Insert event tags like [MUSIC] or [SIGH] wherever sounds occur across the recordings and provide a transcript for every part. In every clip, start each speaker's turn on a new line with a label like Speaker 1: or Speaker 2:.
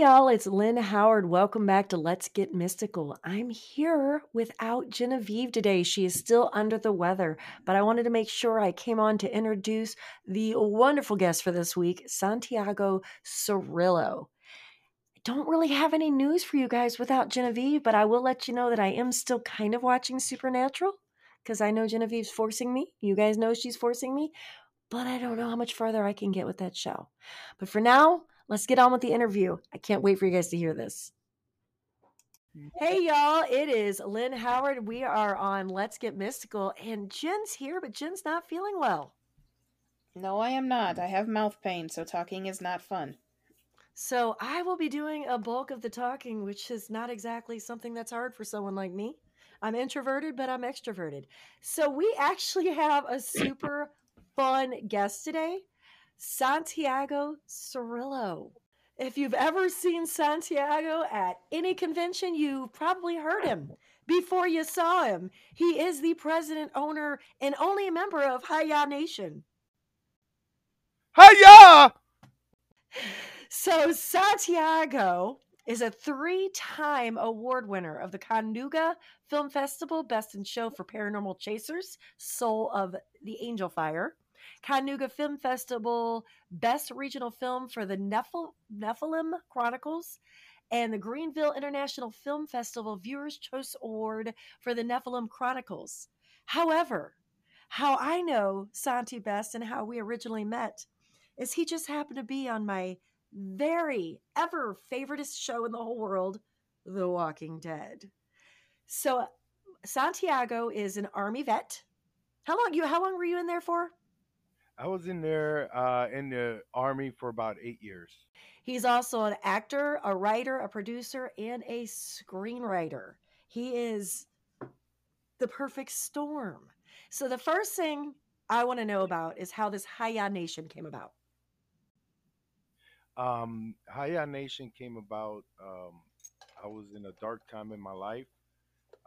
Speaker 1: Y'all, it's Lynn Howard. Welcome back to Let's Get Mystical. I'm here without Genevieve today. She is still under the weather, but I wanted to make sure I came on to introduce the wonderful guest for this week, Santiago Cirilo. I don't really have any news for you guys without Genevieve, but I will let you know that I am still kind of watching Supernatural because I know Genevieve's forcing me. You guys know she's forcing me, but I don't know how much further I can get with that show. But for now, let's get on with the interview. I can't wait for you guys to hear this. Hey y'all, it is Lynn Howard. We are on Let's Get Mystical, and Jen's here, but Jen's not feeling well.
Speaker 2: No, I am not. I have mouth pain, so talking is not fun.
Speaker 1: So I will be doing a bulk of the talking, which is not exactly something that's hard for someone like me. I'm introverted, but I'm extroverted. So we actually have a super fun guest today. Santiago Cirilo. If you've ever seen Santiago at any convention, you've probably heard him before you saw him. He is the president, owner, and only member of Hiya Nation.
Speaker 3: Hiya!
Speaker 1: So, Santiago is a three time award winner of the Kanuga Film Festival Best in Show for Paranormal Chasers, Soul of the Angel Fire. Kanuga Film Festival Best Regional Film for the Nephil- Nephilim Chronicles, and the Greenville International Film Festival Viewers' Choice Award for the Nephilim Chronicles. However, how I know Santi best and how we originally met is he just happened to be on my very ever favoriteest show in the whole world, The Walking Dead. So Santiago is an army vet. How long you how long were you in there for?
Speaker 3: I was in there uh, in the army for about eight years.
Speaker 1: He's also an actor, a writer, a producer, and a screenwriter. He is the perfect storm. So, the first thing I want to know about is how this Hiya Nation came about.
Speaker 3: Um, Hiya Nation came about. Um, I was in a dark time in my life,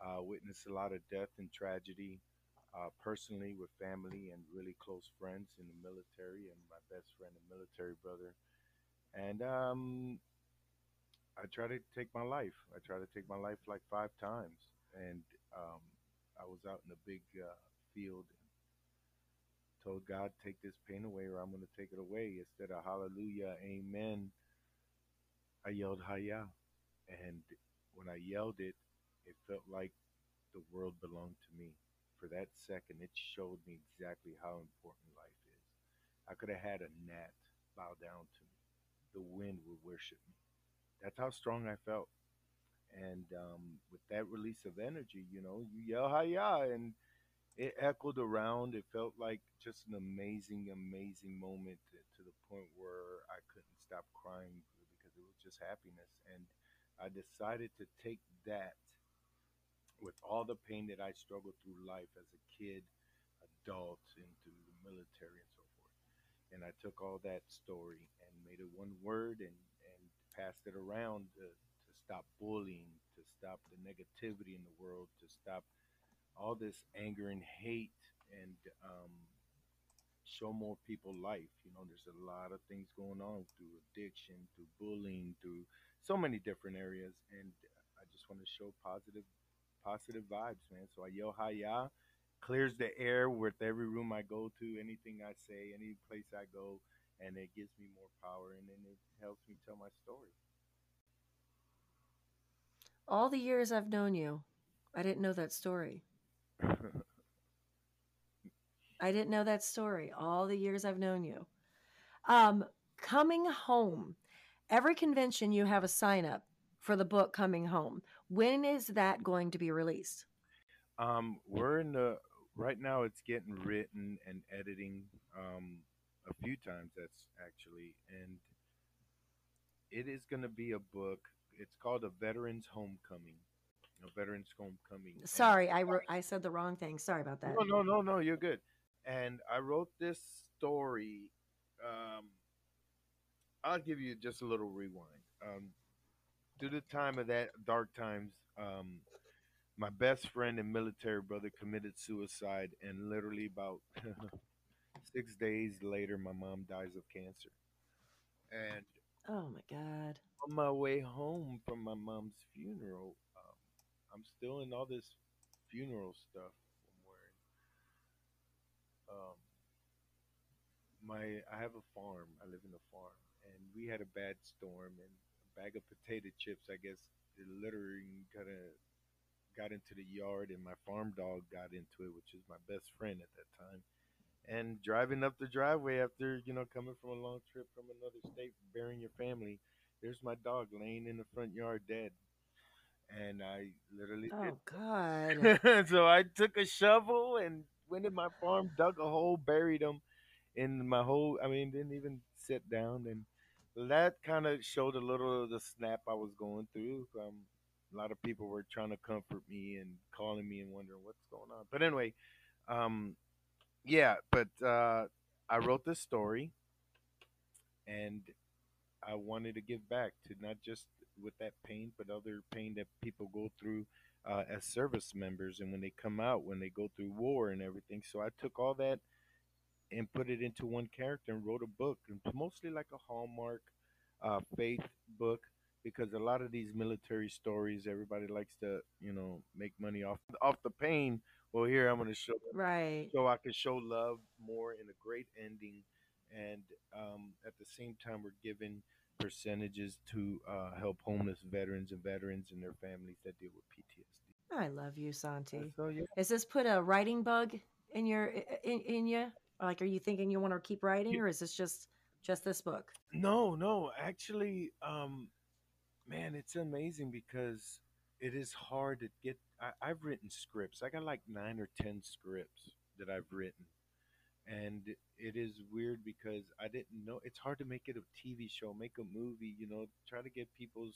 Speaker 3: uh, witnessed a lot of death and tragedy, uh, personally with family and really close friends in the military, and my best friend and military brother. And um, I tried to take my life. I tried to take my life like five times, and um, I was out in a big uh, field and told God, "Take this pain away, or I'm going to take it away." Instead of Hallelujah, Amen, I yelled Hiya, and when I yelled it, it felt like the world belonged to me. For that second, it showed me exactly how important life is. I could have had a gnat bow down to me. The wind would worship me. That's how strong I felt. And um, with that release of energy, you know, you yell Hiya, and it echoed around. It felt like just an amazing, amazing moment to, to the point where I couldn't stop crying because it was just happiness. And I decided to take that with all the pain that I struggled through life as a kid, adult, into the military and so forth. And I took all that story and made it one word and, and passed it around to, to stop bullying, to stop the negativity in the world, to stop all this anger and hate and um, show more people life. You know, there's a lot of things going on through addiction, through bullying, through so many different areas. And I just want to show positive positive vibes, man. So I yell Hiya, clears the air with every room I go to, anything I say, any place I go, and it gives me more power and then it helps me tell my story.
Speaker 1: All the years I've known you, I didn't know that story. [LAUGHS] I didn't know that story. All the years I've known you. Um, coming home. Every convention you have a sign up for the book Coming Home. When is that going to be released?
Speaker 3: Um, we're in the right now. It's getting written and editing um, a few times. That's actually, and it is going to be a book. It's called A Veteran's Homecoming. A Veteran's Homecoming. And-
Speaker 1: Sorry, I wrote, I said the wrong thing. Sorry about that.
Speaker 3: No, no, no, no. You're good. And I wrote this story. Um, I'll give you just a little rewind. Um, through the time of that dark times, um, my best friend and military brother committed suicide, and literally about [LAUGHS] six days later, my mom dies of cancer. And
Speaker 1: Oh my god.
Speaker 3: On my way home from my mom's funeral, um, I'm still in all this funeral stuff I'm wearing. Um, my I have a farm. I live in a farm, and we had a bad storm, and bag of potato chips. I guess the littering kind of got into the yard, and my farm dog got into it, which is my best friend at that time. And driving up the driveway after you know coming from a long trip from another state, burying your family, there's my dog laying in the front yard dead, and I literally
Speaker 1: Oh god. [LAUGHS]
Speaker 3: so I took a shovel and went in my farm, dug a hole, buried him in my whole. I mean, didn't even sit down, and that kind of showed a little of the snap I was going through. Um, a lot of people were trying to comfort me and calling me and wondering what's going on. But anyway, um, yeah. But uh, I wrote this story, and I wanted to give back to not just with that pain, but other pain that people go through uh, as service members, and when they come out, when they go through war and everything. So I took all that and put it into one character and wrote a book, and mostly like a Hallmark uh, faith book, because a lot of these military stories, everybody likes to, you know, make money off off the pain. Well, here I'm going to show
Speaker 1: Right.
Speaker 3: so I can show love more in a great ending, and um, at the same time, we're giving percentages to uh, help homeless veterans and veterans and their families that deal with PTSD.
Speaker 1: I love you, Santi.
Speaker 3: So yeah,
Speaker 1: Is this put a writing bug in your in, in you? Like, are you thinking you want to keep writing, or is this just just this book?
Speaker 3: no, no, actually, um, man, it's amazing because it is hard to get. I, I've written scripts. I got like nine or ten scripts that I've written, and it is weird because I didn't know. It's hard to make it a TV show, make a movie. You know, try to get people's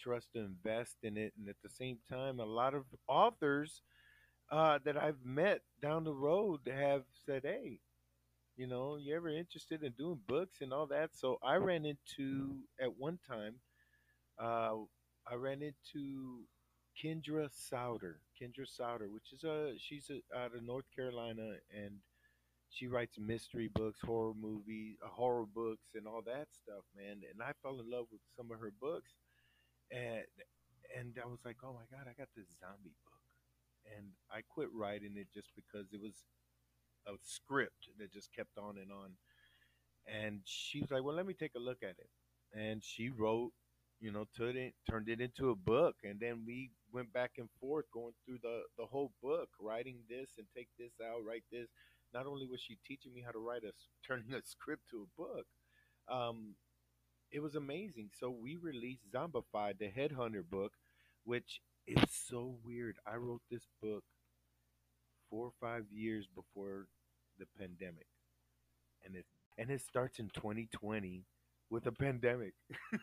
Speaker 3: trust to invest in it, and at the same time, a lot of authors uh, that I've met down the road have said, "Hey, you know, you ever interested in doing books and all that?" So I ran into at one time, uh, I ran into Kendra Souter. Kendra Souter, which is a she's a, out of North Carolina, and she writes mystery books, horror movies, uh, horror books, and all that stuff, man. And I fell in love with some of her books, and and I was like, oh my god, I got this zombie book, and I quit writing it just because it was a script that just kept on and on. And she was like, well, let me take a look at it, and she wrote you know, turned it turned it into a book, and then we went back and forth going through the the whole book, writing this and take this out, write this. Not only was she teaching me how to write a turning a script to a book, um, it was amazing. So we released Zombified, the Headhunter book, which is so weird. I wrote this book four or five years before the pandemic, and it and it starts in 2020 with a pandemic. [LAUGHS]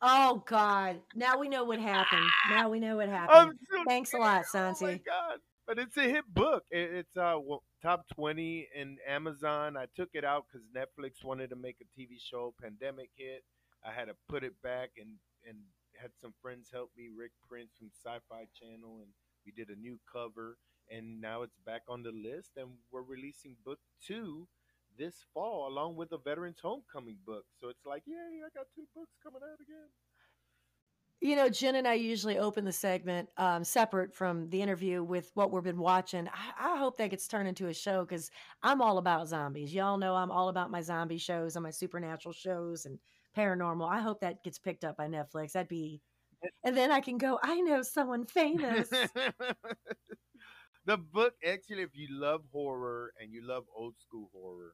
Speaker 1: Oh God! Now we know what happened. Now we know what happened.
Speaker 3: so
Speaker 1: Thanks a lot,
Speaker 3: Oh my
Speaker 1: Santi.
Speaker 3: god! But it's a hit book. It, it's uh well, top twenty in Amazon. I took it out because Netflix wanted to make a TV show. Pandemic hit. I had to put it back and and had some friends help me. Rick Prince from Sci-Fi Channel, and we did a new cover. And now it's back on the list, and we're releasing book two this fall, along with the Veterans Homecoming book. So it's like, yay! I got two books coming out again.
Speaker 1: You know, Jen and I usually open the segment um, separate from the interview with what we've been watching. I, I hope that gets turned into a show because I'm all about zombies. Y'all know I'm all about my zombie shows and my supernatural shows and paranormal. I hope that gets picked up by Netflix. That'd be, [LAUGHS] and then I can go. I know someone famous. [LAUGHS]
Speaker 3: the book actually if you love horror and you love old school horror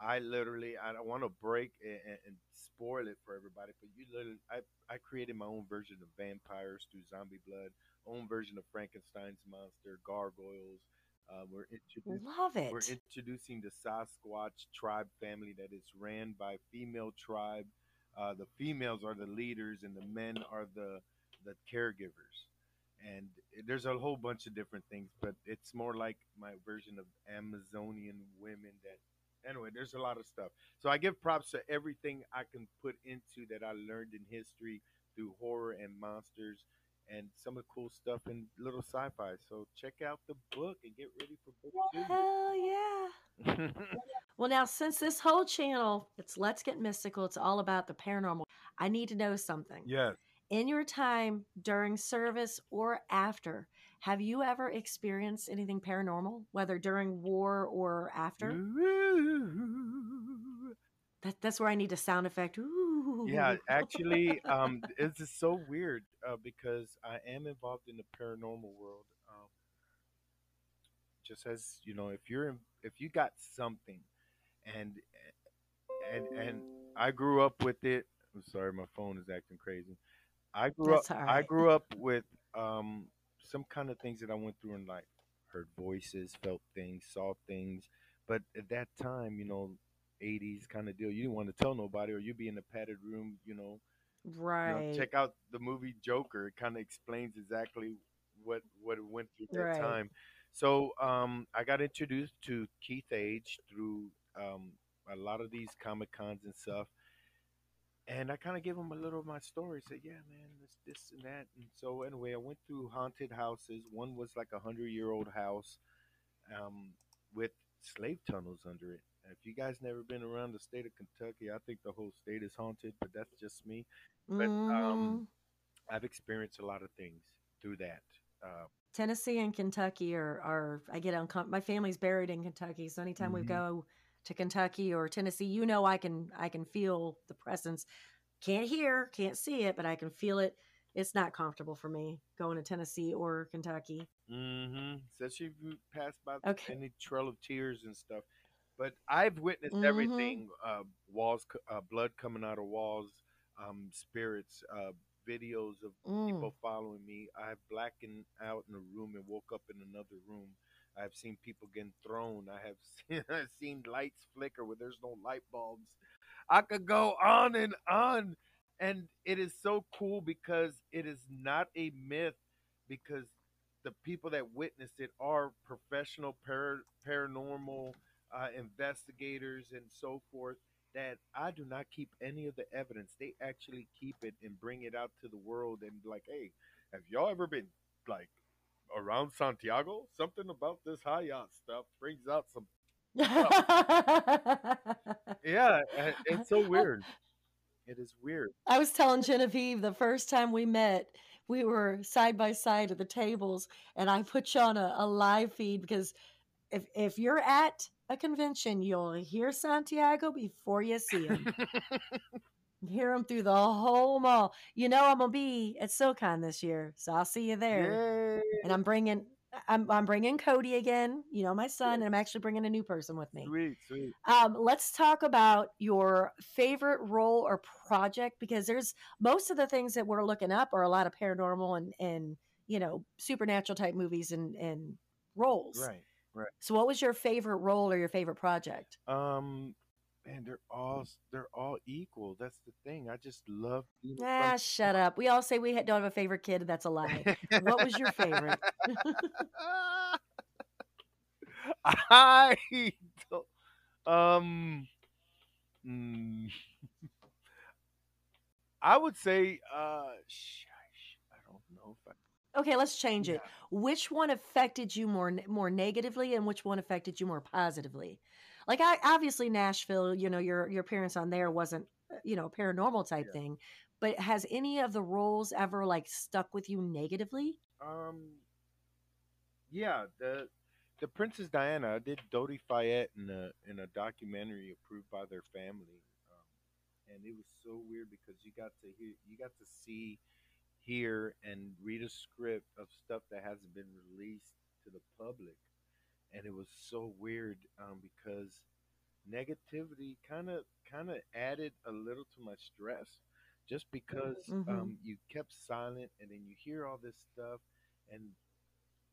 Speaker 3: i literally i don't want to break and, and, spoil it for everybody but you literally I, I created my own version of vampires through zombie blood own version of frankenstein's monster gargoyles uh, we're introducing
Speaker 1: Love it.
Speaker 3: we're introducing the Sasquatch tribe family that is ran by female tribe. Uh, the females are the leaders, and the men are the the caregivers. And there's a whole bunch of different things, but it's more like my version of Amazonian women. That anyway, there's a lot of stuff. So I give props to everything I can put into that I learned in history through horror and monsters. and some of the cool stuff in little sci-fi. So check out the book and get ready for book two.
Speaker 1: Hell yeah. [LAUGHS] Well, now, since this whole channel, it's Let's Get Mystical, it's all about the paranormal, I need to know something.
Speaker 3: yes.
Speaker 1: In your time during service or after, have you ever experienced anything paranormal, whether during war or after?
Speaker 3: Ooh.
Speaker 1: That, that's where I need a sound effect. Ooh.
Speaker 3: Yeah, actually, um, [LAUGHS] it's just so weird uh, because I am involved in the paranormal world. Um, just as you know, if you're in, if you got something, and and and I grew up with it. I'm sorry, my phone is acting crazy. I grew
Speaker 1: That's
Speaker 3: up.
Speaker 1: all
Speaker 3: I grew up with um, some kind of things that I went through in life. Heard voices, felt things, saw things. But at that time, you know, 80s kind of deal. You didn't want to tell nobody, or you'd be in a padded room, you know, you know,
Speaker 1: right.
Speaker 3: check out the movie Joker. It kind of explains exactly what what it went through that
Speaker 1: Right.
Speaker 3: time. So um, I got introduced to Keith Age through um, a lot of these comic cons and stuff, and I kind of gave him a little of my story. Said, "Yeah, man, this, this, and that." And so anyway, I went through haunted houses. One was like a hundred year old house um, with slave tunnels under it. If you guys never been around the state of Kentucky, I think the whole state is haunted, but that's just me. But um, I've experienced a lot of things through that. Uh,
Speaker 1: Tennessee and Kentucky are, are I get uncomfortable. My family's buried in Kentucky, so anytime we
Speaker 3: Mhm.
Speaker 1: go to Kentucky or Tennessee, you know I can I can feel the presence. Can't hear, can't see it, but I can feel it. It's not comfortable for me going to Tennessee or Kentucky.
Speaker 3: mm-hmm. If you pass by
Speaker 1: Okay.
Speaker 3: any trail of tears and stuff. But I've witnessed
Speaker 1: Mhm.
Speaker 3: everything: uh, walls, uh, blood coming out of walls, um, spirits, uh, videos of
Speaker 1: Mm.
Speaker 3: people following me. I've blackened out in a room and woke up in another room. I've seen people getting thrown. I have [LAUGHS] seen, I've seen lights flicker where there's no light bulbs. I could go on and on. And it is so cool because it is not a myth because the people that witnessed it are professional par- paranormal uh, investigators and so forth that I do not keep any of the evidence. They actually keep it and bring it out to the world and like, hey, have y'all ever been like around Santiago? Something about this high yacht stuff brings out some. [LAUGHS] Yeah, it's so weird. It is weird.
Speaker 1: I was telling Genevieve the first time we met, we were side by side at the tables, and I put you on a, a live feed because if if you're at a convention, you'll hear Santiago before you see him. [LAUGHS] hear them through the whole mall. You know I'm gonna be at SoCon this year, so I'll see you there.
Speaker 3: Yay!
Speaker 1: And I'm bringing. I'm, I'm bringing Cody again, you know, my son, and I'm actually bringing a new person with me.
Speaker 3: Sweet, sweet.
Speaker 1: Um, let's talk about your favorite role or project because there's most of the things that we're looking up are a lot of paranormal and and you know supernatural type movies and and roles.
Speaker 3: Right. Right.
Speaker 1: So, what was your favorite role or your favorite project?
Speaker 3: Um, man, they're all they're all equal. That's the thing. I just love.
Speaker 1: Ah, shut up. We all say we don't have a favorite kid. That's a lie. what was your favorite? [LAUGHS]
Speaker 3: I don't, um, mm, I would say, uh, sh- I don't know if I.
Speaker 1: Okay, let's change it.
Speaker 3: Yeah.
Speaker 1: Which one affected you more more negatively, and which one affected you more positively? Like, I obviously Nashville. You know, your your appearance on there wasn't uh, you know a paranormal type
Speaker 3: Yeah.
Speaker 1: thing, but has any of the roles ever like stuck with you negatively?
Speaker 3: Um, yeah, the the Princess Diana. I did Dodi Fayed in a in a documentary approved by their family, um, and it was so weird because you got to hear, you got to see, hear, and read a script of stuff that hasn't been released to the public, and it was so weird um, because negativity kind of kind of added a little to my stress just because
Speaker 1: Mhm.
Speaker 3: um, you kept silent and then you hear all this stuff and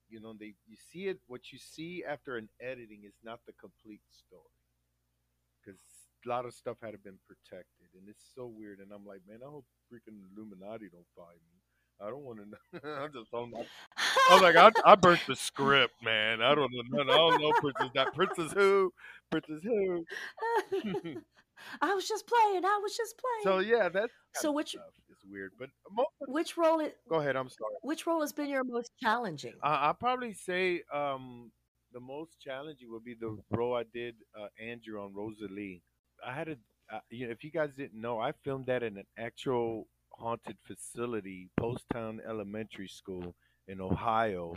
Speaker 3: you know they you see it what you see after an editing is not the complete story. Because a lot of stuff had to been protected and it's so weird and i'm like man i hope freaking illuminati don't find me. I don't want to know. [LAUGHS] I'm just like- I'm like I, I burnt the script man i don't know i don't know princess that princess who princess who [LAUGHS]
Speaker 1: I was just playing. I was just playing.
Speaker 3: so yeah that's
Speaker 1: So which-
Speaker 3: is it's weird. But most
Speaker 1: Which role? It,
Speaker 3: go ahead. I'm sorry.
Speaker 1: Which role has been your most challenging?
Speaker 3: Uh, I'll probably say um, the most challenging would be the role I did uh, Andrew on Rosalie. I had a, uh, you know, if you guys didn't know, I filmed that in an actual haunted facility, Poasttown Elementary School in Ohio,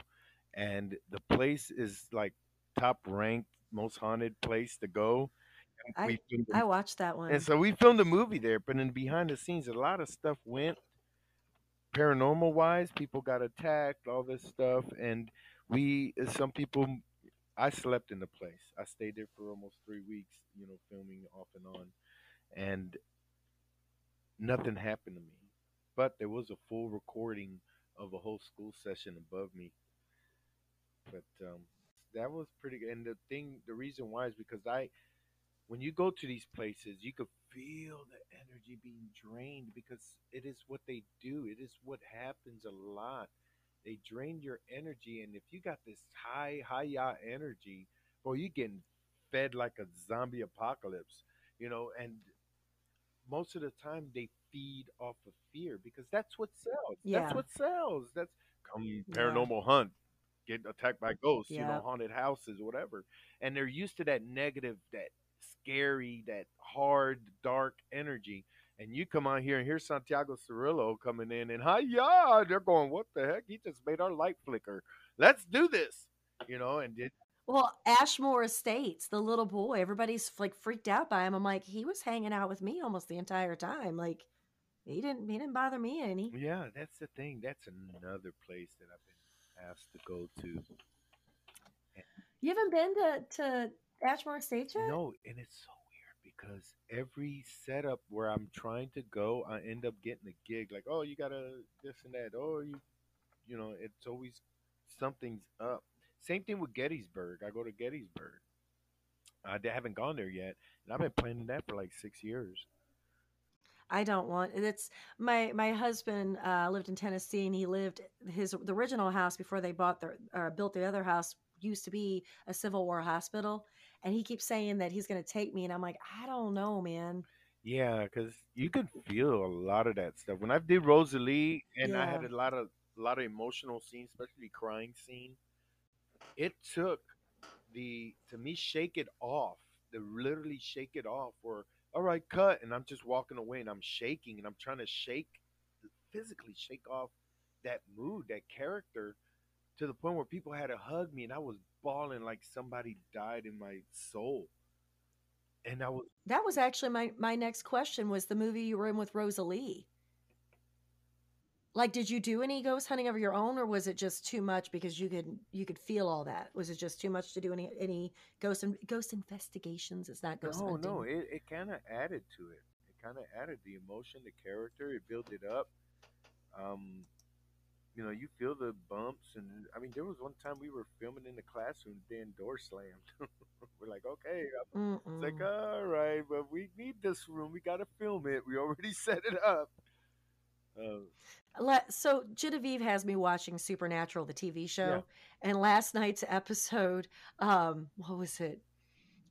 Speaker 3: and the place is like top ranked most haunted place to go.
Speaker 1: I I watched that one.
Speaker 3: and so we filmed a movie there, but in behind the scenes, a lot of stuff went paranormal wise. People got attacked, all this stuff, and we, uh, some people, I slept in the place. I stayed there for almost three weeks, you know, filming off and on, and nothing happened to me. But there was a full recording of a whole school session above me. But um, that was pretty good. And the thing, the reason why is because I, when you go to these places, you could feel the energy being drained because it is what they do. It is what happens a lot. They drain your energy, and if you got this high, high ya energy, boy, you're getting fed like a zombie apocalypse, you know. And most of the time, they feed off of fear because that's what sells.
Speaker 1: Yeah.
Speaker 3: That's what sells. That's come
Speaker 1: Yeah.
Speaker 3: paranormal hunt, get attacked by ghosts, you know, haunted houses, whatever. And they're used to that negative, that scary, that hard, dark energy. And you come out here and here's Santiago Cirilo coming in and hi yeah, they're going, What the heck? He just made our light flicker. Let's do this. You know, and it,
Speaker 1: Well, Ashmore Estates, the little boy, everybody's like freaked out by him. I'm like, he was hanging out with me almost the entire time. Like, he didn't, he didn't bother me any.
Speaker 3: yeah, that's the thing. That's another place that I've been asked to go to.
Speaker 1: You haven't been to to Ashmore Estates yet?
Speaker 3: No, and it's so weird because every setup where I'm trying to go, I end up getting a gig. Like, oh, you gotta this and that. Oh, you, you know, it's always something's up. Same thing with Gettysburg. I go to Gettysburg. I haven't gone there yet, and I've been planning that for like six years.
Speaker 1: I don't want it's my my husband uh, lived in Tennessee and he lived his the original house before they bought their or built the other house used to be a Civil War hospital and he keeps saying that he's going to take me and I'm like I don't know man
Speaker 3: Yeah, because you can feel a lot of that stuff. When I did Rosalie, and I had a lot of a lot of emotional scenes, especially crying scene. It took the to me shake it off, to literally shake it off, or all right, cut, and I'm just walking away and I'm shaking and I'm trying to shake, physically shake off that mood, that character, to the point where people had to hug me and I was bawling like somebody died in my soul, and I was.
Speaker 1: that was actually my my next question was the movie you were in with Rosalie like did you do any ghost hunting of your own or was it just too much because you could you could feel all that was it just too much to do any any ghost in, ghost investigations it's not ghost
Speaker 3: no,
Speaker 1: hunting
Speaker 3: no, it, it kind of added to it. It kind of added the emotion, the character. It built it up. Um, you know, you feel the bumps, and I mean, there was one time we were filming in the classroom, then door slammed. [LAUGHS] we're like, okay, it's like, all right, but we need this room. We got to film it. We already [LAUGHS] set it up. Uh,
Speaker 1: so Genevieve has me watching Supernatural, the TV show, and last night's episode, um, what was it?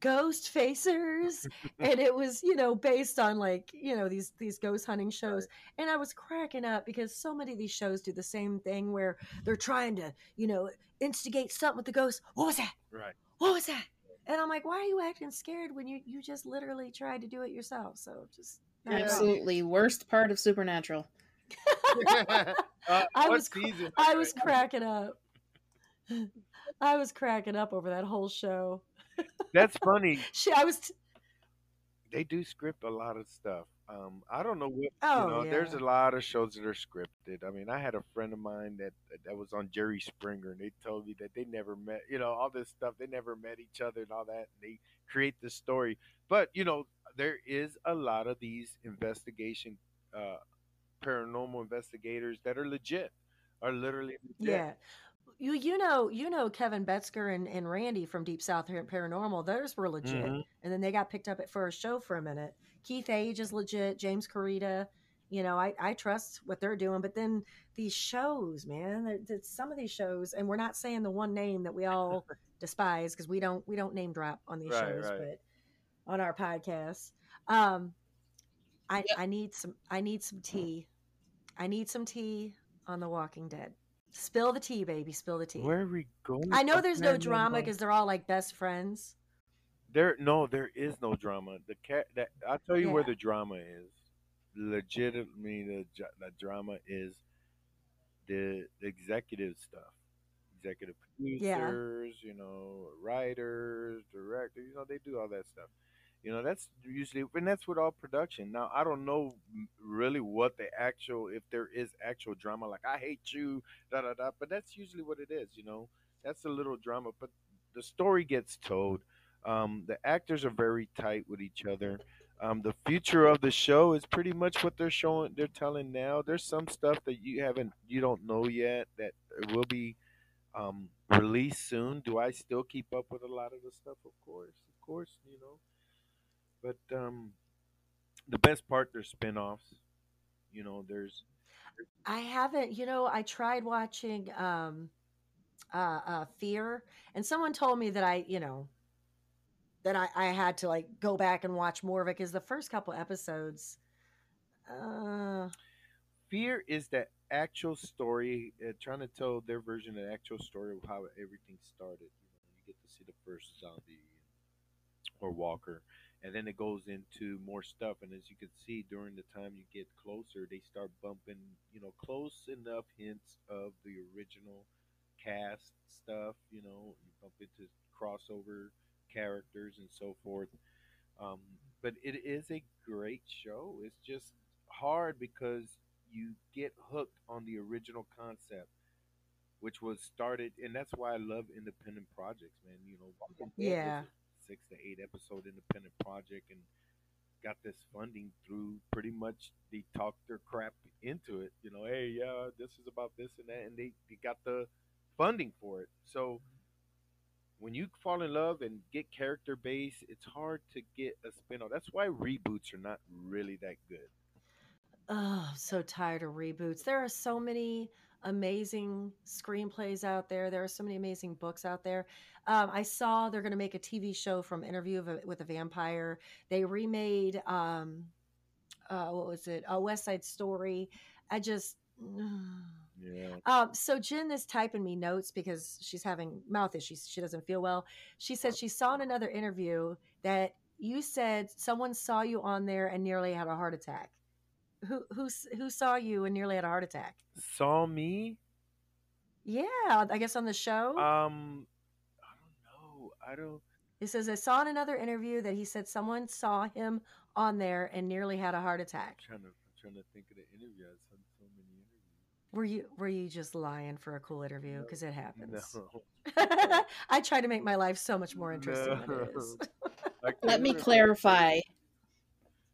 Speaker 1: Ghost Facers, [LAUGHS] and it was you know based on like you know these these ghost hunting shows, and I was cracking up because so many of these shows do the same thing where they're trying to you know instigate something with the ghost. What was that?
Speaker 3: right.
Speaker 1: What was that? And I'm like, why are you acting scared when you you just literally tried to do it yourself? So just I know.
Speaker 2: Absolutely worst part of Supernatural.
Speaker 3: Uh, [LAUGHS]
Speaker 1: I was I was cracking up. [LAUGHS] I was cracking up over that whole show.
Speaker 3: That's [LAUGHS] funny.
Speaker 1: She, I was. T-
Speaker 3: they do script a lot of stuff. Um, I don't know what
Speaker 1: Oh,
Speaker 3: you know. There's a lot of shows that are scripted. I mean, I had a friend of mine that that was on Jerry Springer, and they told me that they never met. You know, all this stuff. They never met each other and all that. And they create the story, but you know, there is a lot of these investigation, uh, paranormal investigators that are legit, are literally legit.
Speaker 1: yeah. You you know you know Kevin Betzker and, and Randy from Deep South Par- Paranormal. Those were legit,
Speaker 3: Mhm.
Speaker 1: and then they got picked up at for a show for a minute. Keith Age is legit. James Carita. You know, I, I trust what they're doing, but then these shows, man, there- there's some of these shows, and we're not saying the one name that we all [LAUGHS] despise because we don't we don't name drop on these
Speaker 3: Right,
Speaker 1: shows,
Speaker 3: right.
Speaker 1: but on our podcast, um, I
Speaker 2: Yep.
Speaker 1: I need some I need some tea. I need some tea on The Walking Dead. Spill the tea, baby. Spill the tea.
Speaker 3: Where are we going?
Speaker 1: I know there's no drama because they're all like best friends.
Speaker 3: There, no, there is no drama. The cat. That I'll tell you where the drama is. Legitimately, the the drama is the, the executive stuff. Executive
Speaker 1: Yeah.
Speaker 3: producers, you know, writers, directors. You know, they do all that stuff. You know, that's usually, and that's with all production. Now, I don't know really what the actual, if there is actual drama, like I hate you, da da da. But that's usually what it is. You know, that's a little drama, but the story gets told. Um, the actors are very tight with each other. Um, the future of the show is pretty much what they're showing. They're telling now. There's some stuff that you haven't, you don't know yet that will be um, released soon. Do I still keep up with a lot of the stuff? Of course, of course, you know. But um, the best part, there's spin-offs. You know, there's
Speaker 1: I haven't, you know, I tried watching um uh, uh Fear and someone told me that I, you know, that I, I had to like go back and watch more of it because the first couple episodes uh
Speaker 3: Fear is the actual story, uh, trying to tell their version of the actual story of how everything started. You know, you get to see the first zombie or walker, and then it goes into more stuff. And as you can see, during the time you get closer, they start bumping, you know, close enough hints of the original cast stuff. You know, you bump into crossover characters and so forth. Um, but it is a great show. It's just hard because you get hooked on the original concept, which was started, and that's why I love independent projects, man. You know,
Speaker 1: Yeah.
Speaker 3: Six to eight episode independent project, and got this funding through pretty much they talked their crap into it. You know, hey, yeah, this is about this and that, and they, they got the funding for it. So when you fall in love and get character base, it's hard to get a spin off. That's why reboots are not really that good.
Speaker 1: oh, I'm so tired of reboots. There are so many amazing screenplays out there. There are so many amazing books out there. Um, I saw they're going to make a TV show from Interview of a, with a Vampire. They remade um, uh, what was it? A West Side Story. I just. [SIGHS]
Speaker 3: Yeah.
Speaker 1: Um, so Jen is typing me notes because she's having mouth issues. She doesn't feel well. She said she saw in another interview that you said someone saw you on there and nearly had a heart attack. Who who who saw you and nearly had a heart attack?
Speaker 3: Saw me?
Speaker 1: Yeah, I guess on the show.
Speaker 3: Um, I don't know. I don't.
Speaker 1: it says I saw in another interview that he said someone saw him on there and nearly had a heart attack.
Speaker 3: trying to I'm trying to think of the interview. I've done so many interviews.
Speaker 1: Were you were you just lying for a cool interview? Because it happens. [LAUGHS]
Speaker 3: No.
Speaker 1: I try to make my life so much more interesting than it is.
Speaker 2: Let me clarify.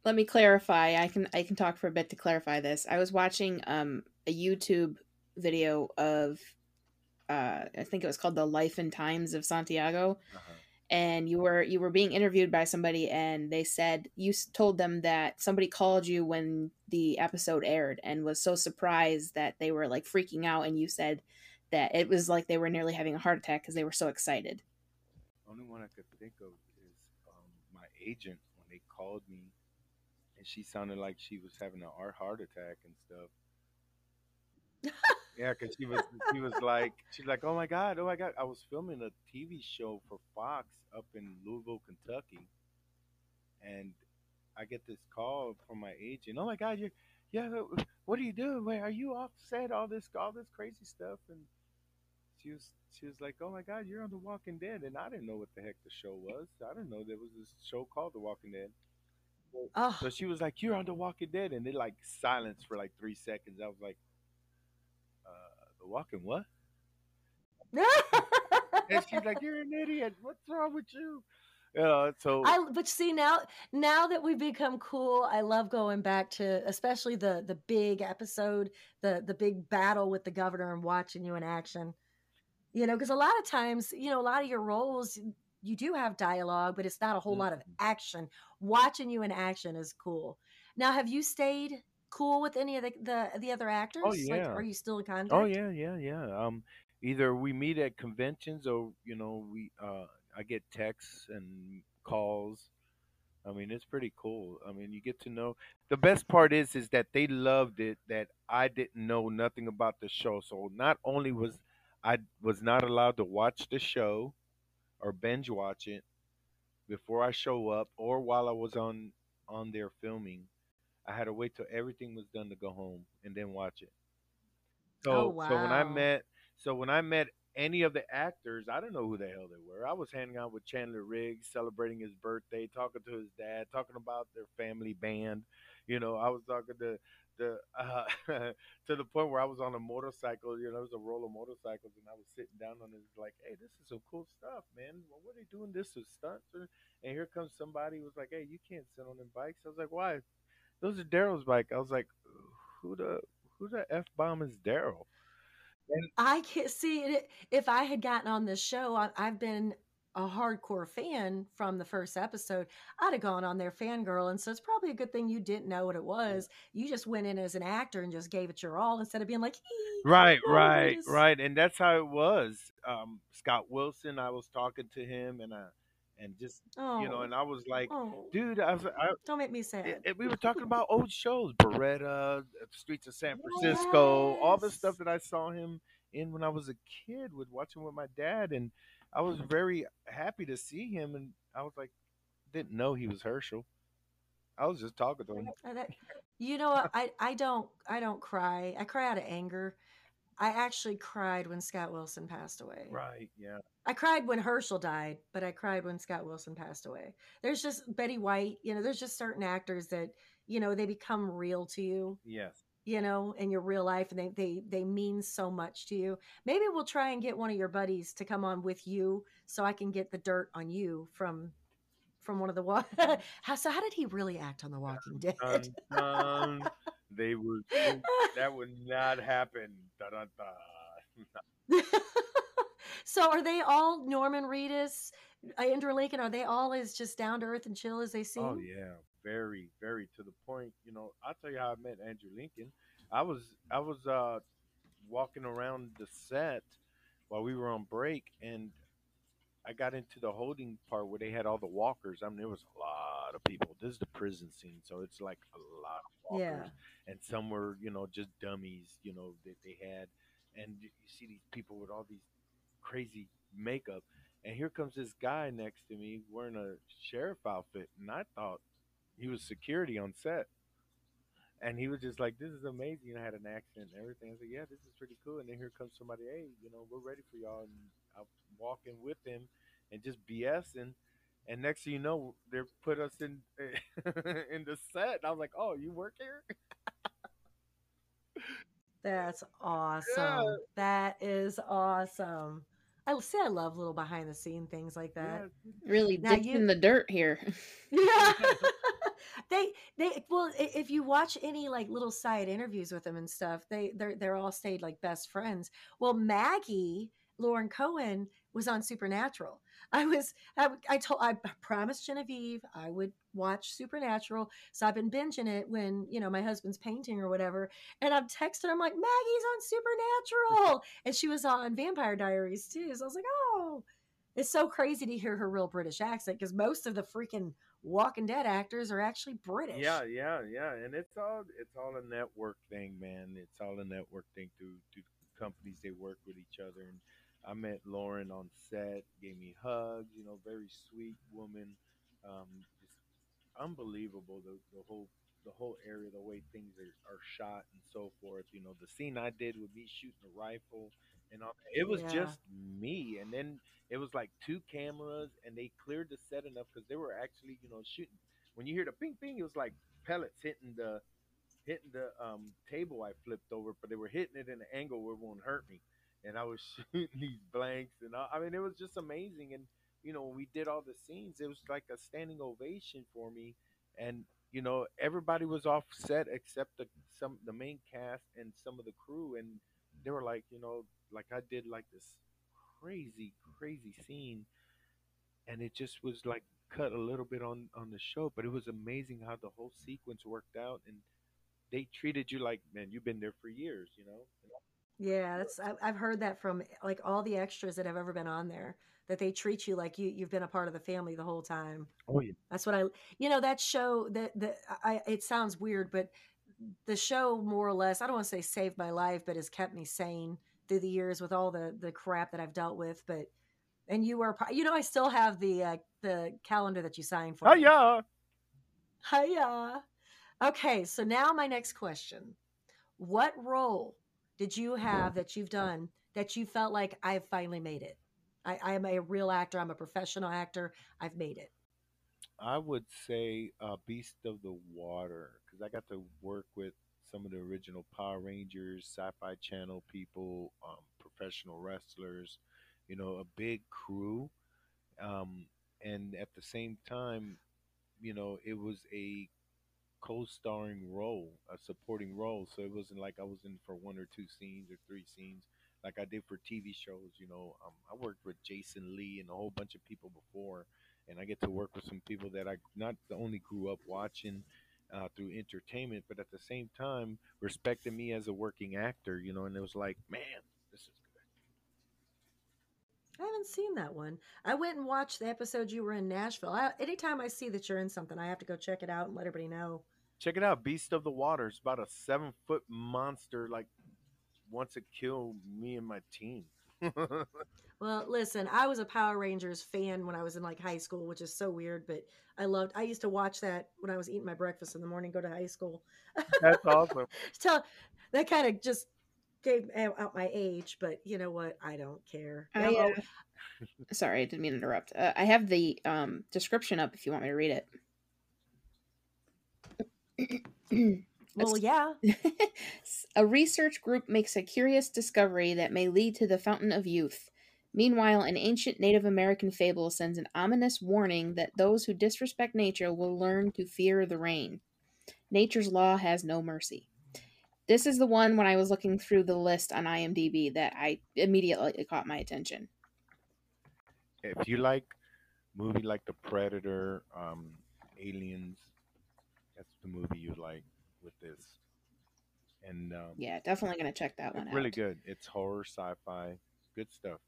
Speaker 2: Let me clarify. I can I can talk for a bit to clarify this. I was watching um a YouTube video of uh I think it was called The Life and Times of Santiago
Speaker 3: Uh-huh.
Speaker 2: and you were you were being interviewed by somebody and they said you told them that somebody called you when the episode aired and was so surprised that they were like freaking out and you said that it was like they were nearly having a heart attack because they were so excited.
Speaker 3: Only one I could think of is um, my agent when they called me, she sounded like she was having a heart attack and stuff. yeah, because she was she was like she's like, oh my god, oh my god, I was filming a TV show for Fox up in Louisville, Kentucky, and I get this call from my agent. Oh my god, you're yeah, what are you doing? Where are you offset? All this all this crazy stuff and she was she was like, "Oh my God, you're on The Walking Dead," and I didn't know what the heck the show was. I didn't know there was this show called The Walking Dead.
Speaker 1: Oh,
Speaker 3: So she was like, "You're on The Walking Dead," and it like silence for like three seconds. I was like, uh, "The Walking what?" [LAUGHS] And she's like, "You're an idiot. What's wrong with you?" You know, so
Speaker 1: I but see now now that we've become cool, I love going back to especially the the big episode, the the big battle with the governor and watching you in action. You know, because a lot of times, you know, a lot of your roles you do have dialogue, but it's not a whole lot of
Speaker 3: Mhm.
Speaker 1: action. Watching you in action is cool. Now, have you stayed cool with any of the the, the other actors? Like,
Speaker 3: yeah.
Speaker 1: are you still in contact?
Speaker 3: Oh yeah, yeah, yeah. Um, either we meet at conventions or you know we uh, I get texts and calls. I mean, it's pretty cool. I mean, you get to know. The best part is, is that they loved it. That I didn't know nothing about the show. So not only was I was not allowed to watch the show or binge watch it before I show up, or while I was on on there filming, I had to wait till everything was done to go home and then watch it.
Speaker 1: Oh,
Speaker 3: So so when I met so when I met any of the actors, I don't know who the hell they were. I was hanging out with Chandler Riggs, celebrating his birthday, talking to his dad, talking about their family band. You know, I was talking to the uh, [LAUGHS] to the point where I was on a motorcycle. You know, it was a roll of motorcycles, and I was sitting down on it, like, "Hey, this is some cool stuff, man. Well, what are they doing? This is stunts." And here comes somebody who was like, "Hey, you can't sit on them bikes." I was like, "Why?" Those are Daryl's bike. I was like, "Who the who the f bomb is Daryl?" And
Speaker 1: I can't see it. If I had gotten on this show, I've been a hardcore fan from the first episode. I'd have gone on there fangirl. And so it's probably a good thing you didn't know what it was. You just went in as an actor and just gave it your all instead of being like,
Speaker 3: Right,
Speaker 1: oh,
Speaker 3: right, right, and that's how it was. Um, Scott Wilson, I was talking to him, and I, and just you know,
Speaker 1: oh,
Speaker 3: and I was like,
Speaker 1: oh,
Speaker 3: dude, I was, I,
Speaker 1: don't make me
Speaker 3: it,
Speaker 1: sad.
Speaker 3: it- we were [LAUGHS] talking about old shows, Baretta, uh, Streets of San Francisco, all the stuff that I saw him in when I was a kid, with watching with my dad, and I was mm-hmm. very happy to see him, and I was like, didn't know he was Hershel. I was just talking to him. [LAUGHS]
Speaker 1: You know. I, I don't, I don't cry. I cry out of anger. I actually cried when Scott Wilson passed away.
Speaker 3: Right, yeah,
Speaker 1: I cried when Hershel died, but I cried when Scott Wilson passed away. There's just Betty White, you know, there's just certain actors that, you know, they become real to you,
Speaker 3: yes.
Speaker 1: You know, in your real life and they they they mean so much to you. Maybe we'll try and get one of your buddies to come on with you so I can get the dirt on you from from one of the wa- [LAUGHS] how so how did he really act on The Walking Dead?
Speaker 3: Dun, dun. They would [LAUGHS] that would not happen. [LAUGHS]
Speaker 1: So are they all Norman Reedus, uh, Andrew Lincoln? Are they all as just down to earth and chill as they seem?
Speaker 3: Oh yeah, very, very to the point. You know, I'll tell you how I met Andrew Lincoln. I was I was uh walking around the set while we were on break and I got into the holding part where they had all the walkers. I mean there was a lot of people. This is the prison scene, so it's like a lot of
Speaker 1: Yeah.
Speaker 3: walkers. And some were, you know, just dummies, you know, that they had and you see these people with all these crazy makeup. And here comes this guy next to me wearing a sheriff outfit, and I thought he was security on set. And he was just like, "This is amazing." I had an accent and everything. I said, "Yeah, this is pretty cool." And then here comes somebody, "Hey, you know, we're ready for y'all." And I'm walking with him and just BSing. And next thing you know, they put us in [LAUGHS] in the set. And I was like, "Oh, you work here?" [LAUGHS]
Speaker 1: That's
Speaker 3: Yeah,
Speaker 1: awesome. That is awesome. I see. I love little behind the scene things like that.
Speaker 3: yeah.
Speaker 2: Really
Speaker 1: Now
Speaker 2: dipped
Speaker 1: you,
Speaker 2: in the dirt here. [LAUGHS]
Speaker 1: yeah, they they well, if you watch any like little side interviews with them and stuff, they they're they're all stayed like best friends. Well, Maggie Lauren Cohen was on Supernatural. [LAUGHS] I was I, I told I promised Genevieve I would watch Supernatural, so I've been binging it when you know my husband's painting or whatever, and I'm texting. I'm like Maggie's on Supernatural, [LAUGHS] and she was on Vampire Diaries too. So I was like, oh, it's so crazy to hear her real British accent because most of the freaking Walking Dead actors are actually British.
Speaker 3: Yeah, yeah, yeah, and it's all it's all a network thing, man. It's all a network thing through through companies they work with each other. And I met Lauren on set, gave me hugs. You know, very sweet woman. Um, just unbelievable the the whole the whole area, the way things are, are shot and so forth. You know, the scene I did with me shooting a rifle and all, it was
Speaker 1: Yeah.
Speaker 3: just me. And then it was like two cameras, and they cleared the set enough because they were actually you know shooting. When you hear the ping ping, it was like pellets hitting the hitting the um, table I flipped over, but they were hitting it in an angle where it won't hurt me. And I was [LAUGHS] shooting these blanks, and I, I mean, it was just amazing. And you know, when we did all the scenes, it was like a standing ovation for me. And you know, everybody was off set except the some the main cast and some of the crew, and they were like, you know, like I did like this crazy, crazy scene, and it just was like cut a little bit on on the show, but it was amazing how the whole sequence worked out, and they treated you like, man, you've been there for years, you know.
Speaker 1: Yeah, that's I've heard that from like all the extras that have ever been on there that they treat you like you you've been a part of the family the whole time.
Speaker 3: Oh yeah.
Speaker 1: That's what I you know that show that that I it sounds weird, but the show more or less I don't want to say saved my life, but has kept me sane through the years with all the the crap that I've dealt with. But and you were you know I still have the uh, the calendar that you signed for.
Speaker 3: Oh
Speaker 1: me.
Speaker 3: yeah.
Speaker 1: Hiya. Okay, so now my next question. What role did you have that you've done that you felt like I've finally made it? I, I am a real actor. I'm a professional actor. I've made it.
Speaker 3: I would say uh, Beast of the Water because I got to work with some of the original Power Rangers, Sci-Fi Channel people, um, professional wrestlers. You know, a big crew, um, and at the same time, you know, it was a co-starring role, a supporting role. So it wasn't like I was in for one or two scenes or three scenes like I did for TV shows. You know, um, I worked with Jason Lee and a whole bunch of people before, and I get to work with some people that I not only grew up watching uh, through entertainment, but at the same time respecting me as a working actor. You know, and it was like, man, this is good.
Speaker 1: I haven't seen that one. I went and watched the episode you were in Nashville. I, anytime I see that you're in something, I have to go check it out and let everybody know.
Speaker 3: Check it out, Beast of the Water. It's about a seven foot monster, like wants to kill me and my team. [LAUGHS]
Speaker 1: well, listen, I was a Power Rangers fan when I was in like high school, which is so weird, but I loved. I used to watch that when I was eating my breakfast in the morning, go to high school.
Speaker 3: That's awesome. [LAUGHS]
Speaker 1: so that kind of just gave out my age, but you know what? I don't care.
Speaker 2: I, uh, sorry, I didn't mean to interrupt. Uh, I have the um, description up if you want me to read
Speaker 1: it. [CLEARS THROAT] well, yeah. [LAUGHS]
Speaker 2: a research group makes a curious discovery that may lead to the fountain of youth. Meanwhile, an ancient Native American fable sends an ominous warning that those who disrespect nature will learn to fear the rain. Nature's law has no mercy. This is the one when I was looking through the list on IMDb that I immediately caught my attention.
Speaker 3: If you like movie like The Predator, um, Aliens, that's the movie you like with this. And um,
Speaker 2: yeah, definitely gonna check that one out.
Speaker 3: Really good. It's horror, sci-fi, good stuff.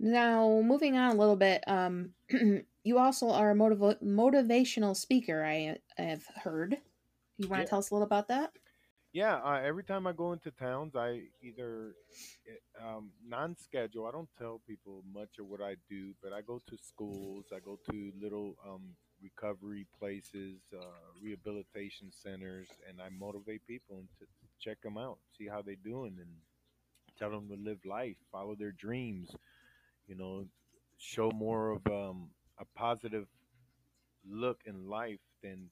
Speaker 2: Now, moving on a little bit, um, [CLEARS THROAT] you also are a motiv- motivational speaker. I, I have heard. You want to yeah. tell us a little about that?
Speaker 3: Yeah, uh, every time I go into towns, I either eh, um, non-schedule. I don't tell people much of what I do, but I go to schools. I go to little um, recovery places, uh, rehabilitation centers, and I motivate people and to check them out, see how they're doing, and tell them to live life, follow their dreams. You know, show more of um, a positive look in life than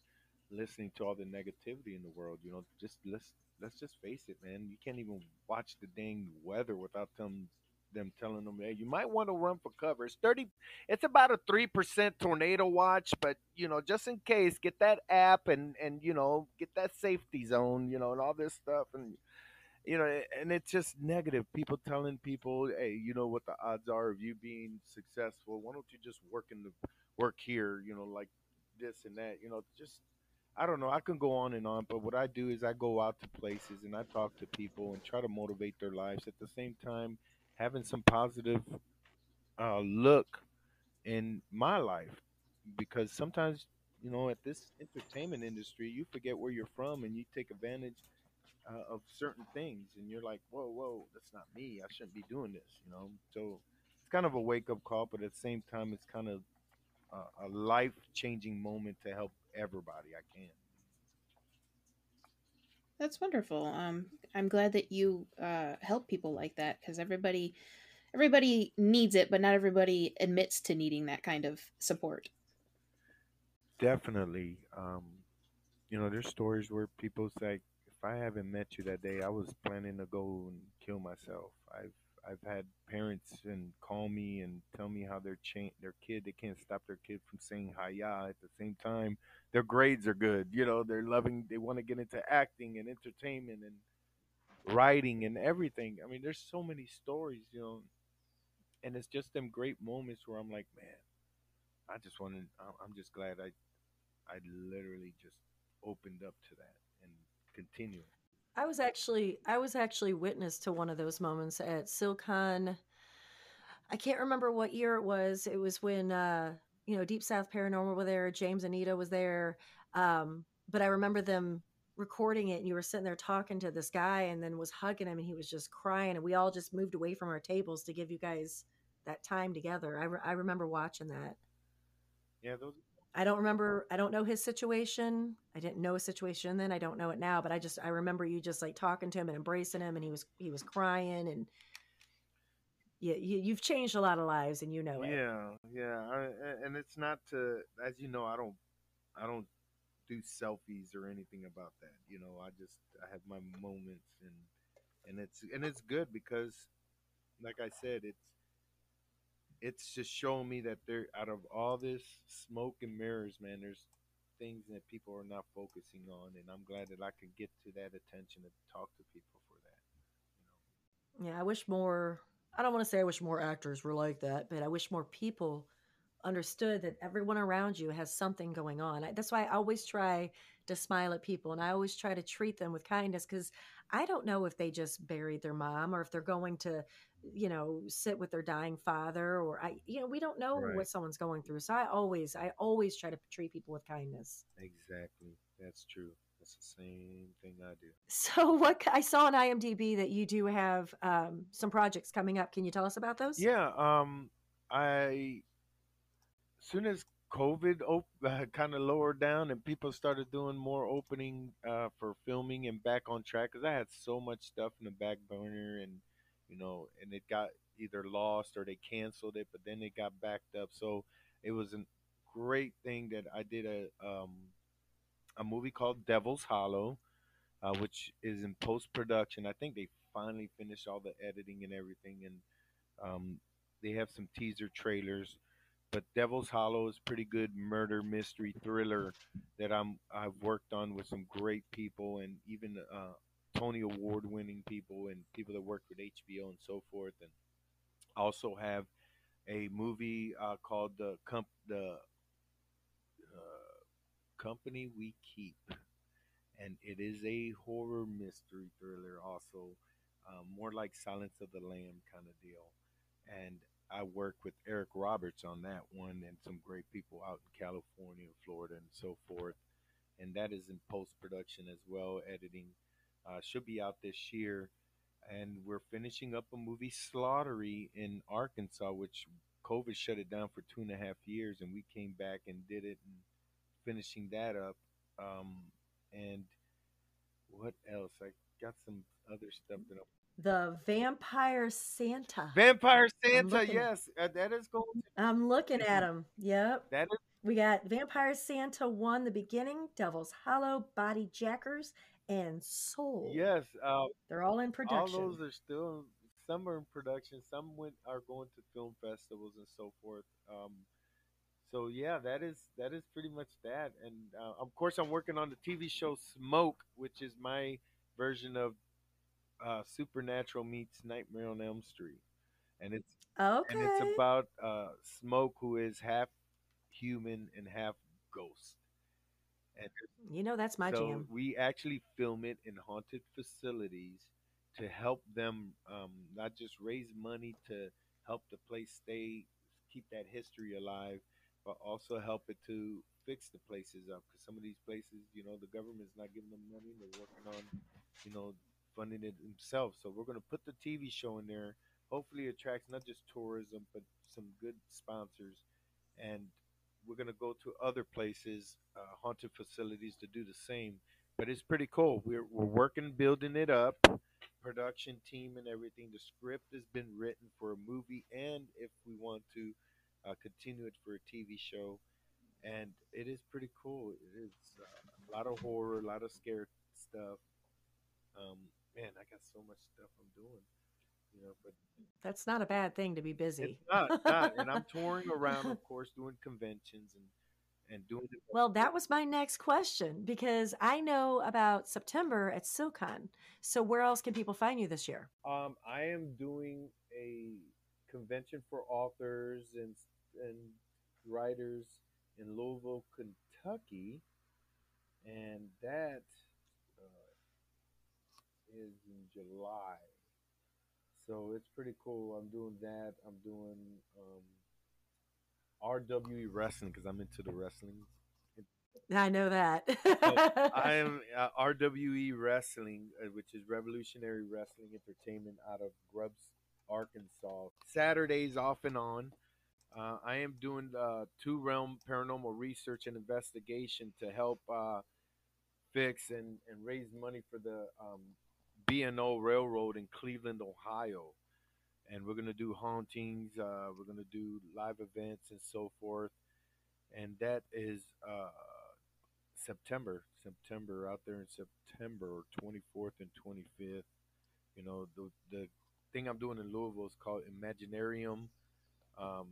Speaker 3: listening to all the negativity in the world. You know, just let's let's just face it, man. You can't even watch the dang weather without them them telling them, "Hey, you might want to run for cover." It's thirty. It's about a three percent tornado watch, but you know, just in case, get that app and and you know, get that safety zone, you know, and all this stuff, and you know, and it's just negative. People telling people, "Hey, you know what the odds are of you being successful? Why don't you just work in the work here? You know, like this and that. You know, just." I don't know. I can go on and on, but what I do is I go out to places and I talk to people and try to motivate their lives. At the same time, having some positive uh, look in my life because sometimes you know at this entertainment industry you forget where you're from and you take advantage uh, of certain things and you're like whoa whoa that's not me. I shouldn't be doing this you know? So it's kind of a wake-up call but at the same time it's kind of a, a life-changing moment to help everybody. I can
Speaker 2: that's wonderful. Um, I'm glad that you uh, help people like that because everybody, everybody needs it, but not everybody admits to needing that kind of support.
Speaker 3: Definitely. Um, you know, there's stories where people say, "If I haven't met you that day, I was planning to go and kill myself." I've I've had parents and call me and tell me how their cha- their kid they can't stop their kid from saying hiya at the same time. Their grades are good you know they're loving they want to get into acting and entertainment and writing and everything. I mean there's so many stories you know and it's just them great moments where i'm like man i just want to i'm just glad i i literally just opened up to that and continue
Speaker 1: I was actually I was actually witness to one of those moments at SilCon. I can't remember what year it was. It was when uh, you know Deep South Paranormal were there. James Anita was there. Um, but I remember them recording it, and you were sitting there talking to this guy, and then was hugging him, and he was just crying, and we all just moved away from our tables to give you guys that time together. I re- I remember watching that.
Speaker 3: Yeah, those
Speaker 1: I don't remember. I don't know his situation. I didn't know his situation then. I don't know it now. But I just I remember you just like talking to him and embracing him, and he was he was crying, and yeah, you, you've changed a lot of lives, and you know it.
Speaker 3: Yeah, yeah, I, and it's not to, as you know, I don't, I don't do selfies or anything about that. You know, I just I have my moments, and and it's and it's good because, like I said, it's it's just showing me that there, out of all this smoke and mirrors, man, there's things that people are not focusing on, and I'm glad that I could get to that attention and talk to people for that. You know.
Speaker 1: Yeah, I wish more. I don't want to say I wish more actors were like that, but I wish more people understood that everyone around you has something going on. That's why I always try to smile at people and I always try to treat them with kindness because I don't know if they just buried their mom or if they're going to, you know, sit with their dying father or I, you know, we don't know
Speaker 3: Right.
Speaker 1: what someone's going through. So I always, I always try to treat people with kindness.
Speaker 3: Exactly. That's true. That's the same thing I do. [LAUGHS]
Speaker 1: So what I saw on IMDb that you do have um, some projects coming up. Can you tell us about those?
Speaker 3: Yeah. Um. I. Soon as COVID op- uh, [LAUGHS] kind of lowered down and people started doing more opening uh, for filming and back on track, because I had so much stuff in the back burner and you know, and it got either lost or they canceled it, but then it got backed up. So it was a great thing that I did a um a movie called Devil's Hollow, uh, which is in post production. I think they finally finished all the editing and everything, and um, they have some teaser trailers. But Devil's Hollow is pretty good murder mystery thriller that I'm I've worked on with some great people and even uh, Tony Award winning people and people that work with HBO and so forth. And also have a movie uh, called the the uh, Company We Keep, and it is a horror mystery thriller. Also, um, more like Silence of the Lamb kind of deal. And I work with Eric Roberts on that one, and some great people out in California, Florida, and so forth. And that is in post production as well, editing. Uh, should be out this year. And we're finishing up a movie, Slaughtery, in Arkansas, which COVID shut it down for two and a half years, and we came back and did it, and finishing that up. Um, and what else? I got some other stuff that I'm
Speaker 1: The Vampire Santa.
Speaker 3: Vampire Santa, yes, uh, that is going.
Speaker 1: I'm looking at them. Yep.
Speaker 3: That is
Speaker 1: We got Vampire Santa 1, The Beginning, Devil's Hollow, Body Jackers, and Soul.
Speaker 3: yes. Uh,
Speaker 1: They're all in production.
Speaker 3: all those are still. Some are in production. Some went are going to film festivals and so forth. Um, so yeah, that is that is pretty much that. And uh, of course, I'm working on the TV show Smoke, which is my version of uh, Supernatural meets Nightmare on Elm Street, and it's
Speaker 1: okay.
Speaker 3: and it's about uh, Smoke, who is half human and half ghost. And
Speaker 1: you know, that's my
Speaker 3: so
Speaker 1: jam.
Speaker 3: we actually film it in haunted facilities to help them um, not just raise money to help the place stay, keep that history alive, but also help it to fix the places up. Because some of these places, you know, the government's not giving them money; they're working on, you know, funding it themselves. So we're going to put the TV show in there. Hopefully, it attracts not just tourism, but some good sponsors, and we're going to go to other places, uh, haunted facilities, to do the same. But it's pretty cool. We're we're working, building it up, production team and everything. The script has been written for a movie, and if we want to uh, continue it for a TV show, and it is pretty cool. It is uh, a lot of horror, a lot of scare stuff. Um, man, I got so much stuff I'm doing, you know. But
Speaker 1: That's not a bad thing to be busy.
Speaker 3: it's not, not. And I'm [LAUGHS] touring around, of course, doing conventions and and doing it.
Speaker 1: Well, that was my next question because I know about September at SilCon. So where else can people find you this year?
Speaker 3: Um, I am doing a convention for authors and and writers in Louisville, Kentucky, and that uh, is in July. So it's pretty cool. I'm doing that. I'm doing um, RWE wrestling because I'm into the wrestling.
Speaker 1: I know that.
Speaker 3: So [LAUGHS] I am uh, RWE Wrestling, uh, which is Revolutionary Wrestling Entertainment out of Grubbs, Arkansas. Saturdays off and on. Uh, I am doing uh, two realm paranormal research and investigation to help uh, fix and, and raise money for the um, B&O Railroad in Cleveland, Ohio. And we're going to do hauntings, uh, we're going to do live events and so forth. And that is uh, September, September out there in September 24th and 25th. You know, the, the thing I'm doing in Louisville is called Imaginarium. Um,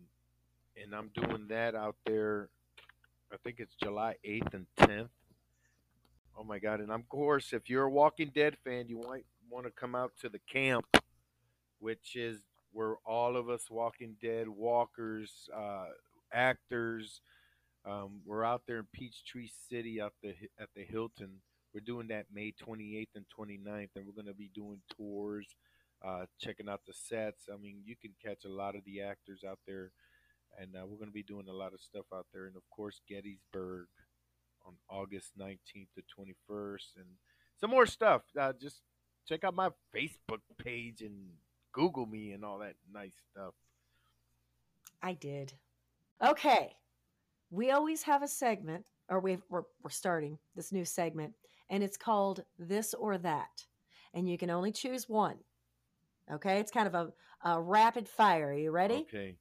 Speaker 3: and I'm doing that out there. I think it's July 8th and 10th. Oh my God! And of course, if you're a Walking Dead fan, you might want to come out to the camp, which is where all of us Walking Dead walkers, uh, actors, um, we're out there in Peachtree City at the at the Hilton. We're doing that May 28th and 29th, and we're going to be doing tours, uh, checking out the sets. I mean, you can catch a lot of the actors out there and uh, we're going to be doing a lot of stuff out there. And of course, Gettysburg on August 19th to 21st, and some more stuff. Uh, just check out my Facebook page and Google me and all that nice stuff.
Speaker 1: I did. Okay. We always have a segment, or we we're, we're starting this new segment, and it's called This or That. And you can only choose one. Okay. It's kind of a, a rapid fire. Are you ready?
Speaker 3: Okay.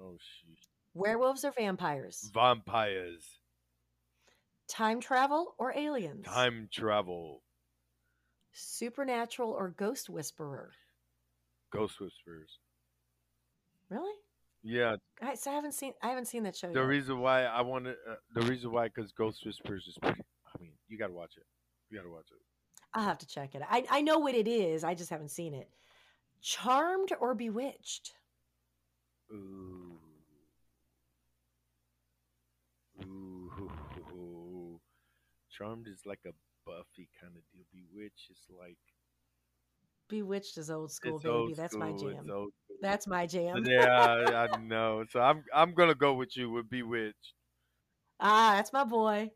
Speaker 3: Oh, shoot.
Speaker 1: Werewolves or vampires?
Speaker 3: Vampires.
Speaker 1: Time travel or aliens?
Speaker 3: Time travel.
Speaker 1: Supernatural or ghost whisperer?
Speaker 3: Ghost whisperers.
Speaker 1: Really?
Speaker 3: Yeah.
Speaker 1: I, so I haven't seen I haven't seen that show.
Speaker 3: The
Speaker 1: yet.
Speaker 3: reason why I want to, uh, the reason why, because Ghost Whisperers is pretty. I mean, you got to watch it. You got to watch it.
Speaker 1: I'll have to check it. I I know what it is. I just haven't seen it. Charmed or bewitched?
Speaker 3: Ooh. Ooh. Charmed is like a Buffy kind of deal. Bewitched is like
Speaker 1: Bewitched is old school,
Speaker 3: it's
Speaker 1: baby.
Speaker 3: old
Speaker 1: That's my
Speaker 3: school, it's
Speaker 1: jam. That's my jam.
Speaker 3: yeah, I know. So I'm I'm gonna go with you with Bewitched.
Speaker 1: Ah, that's my boy.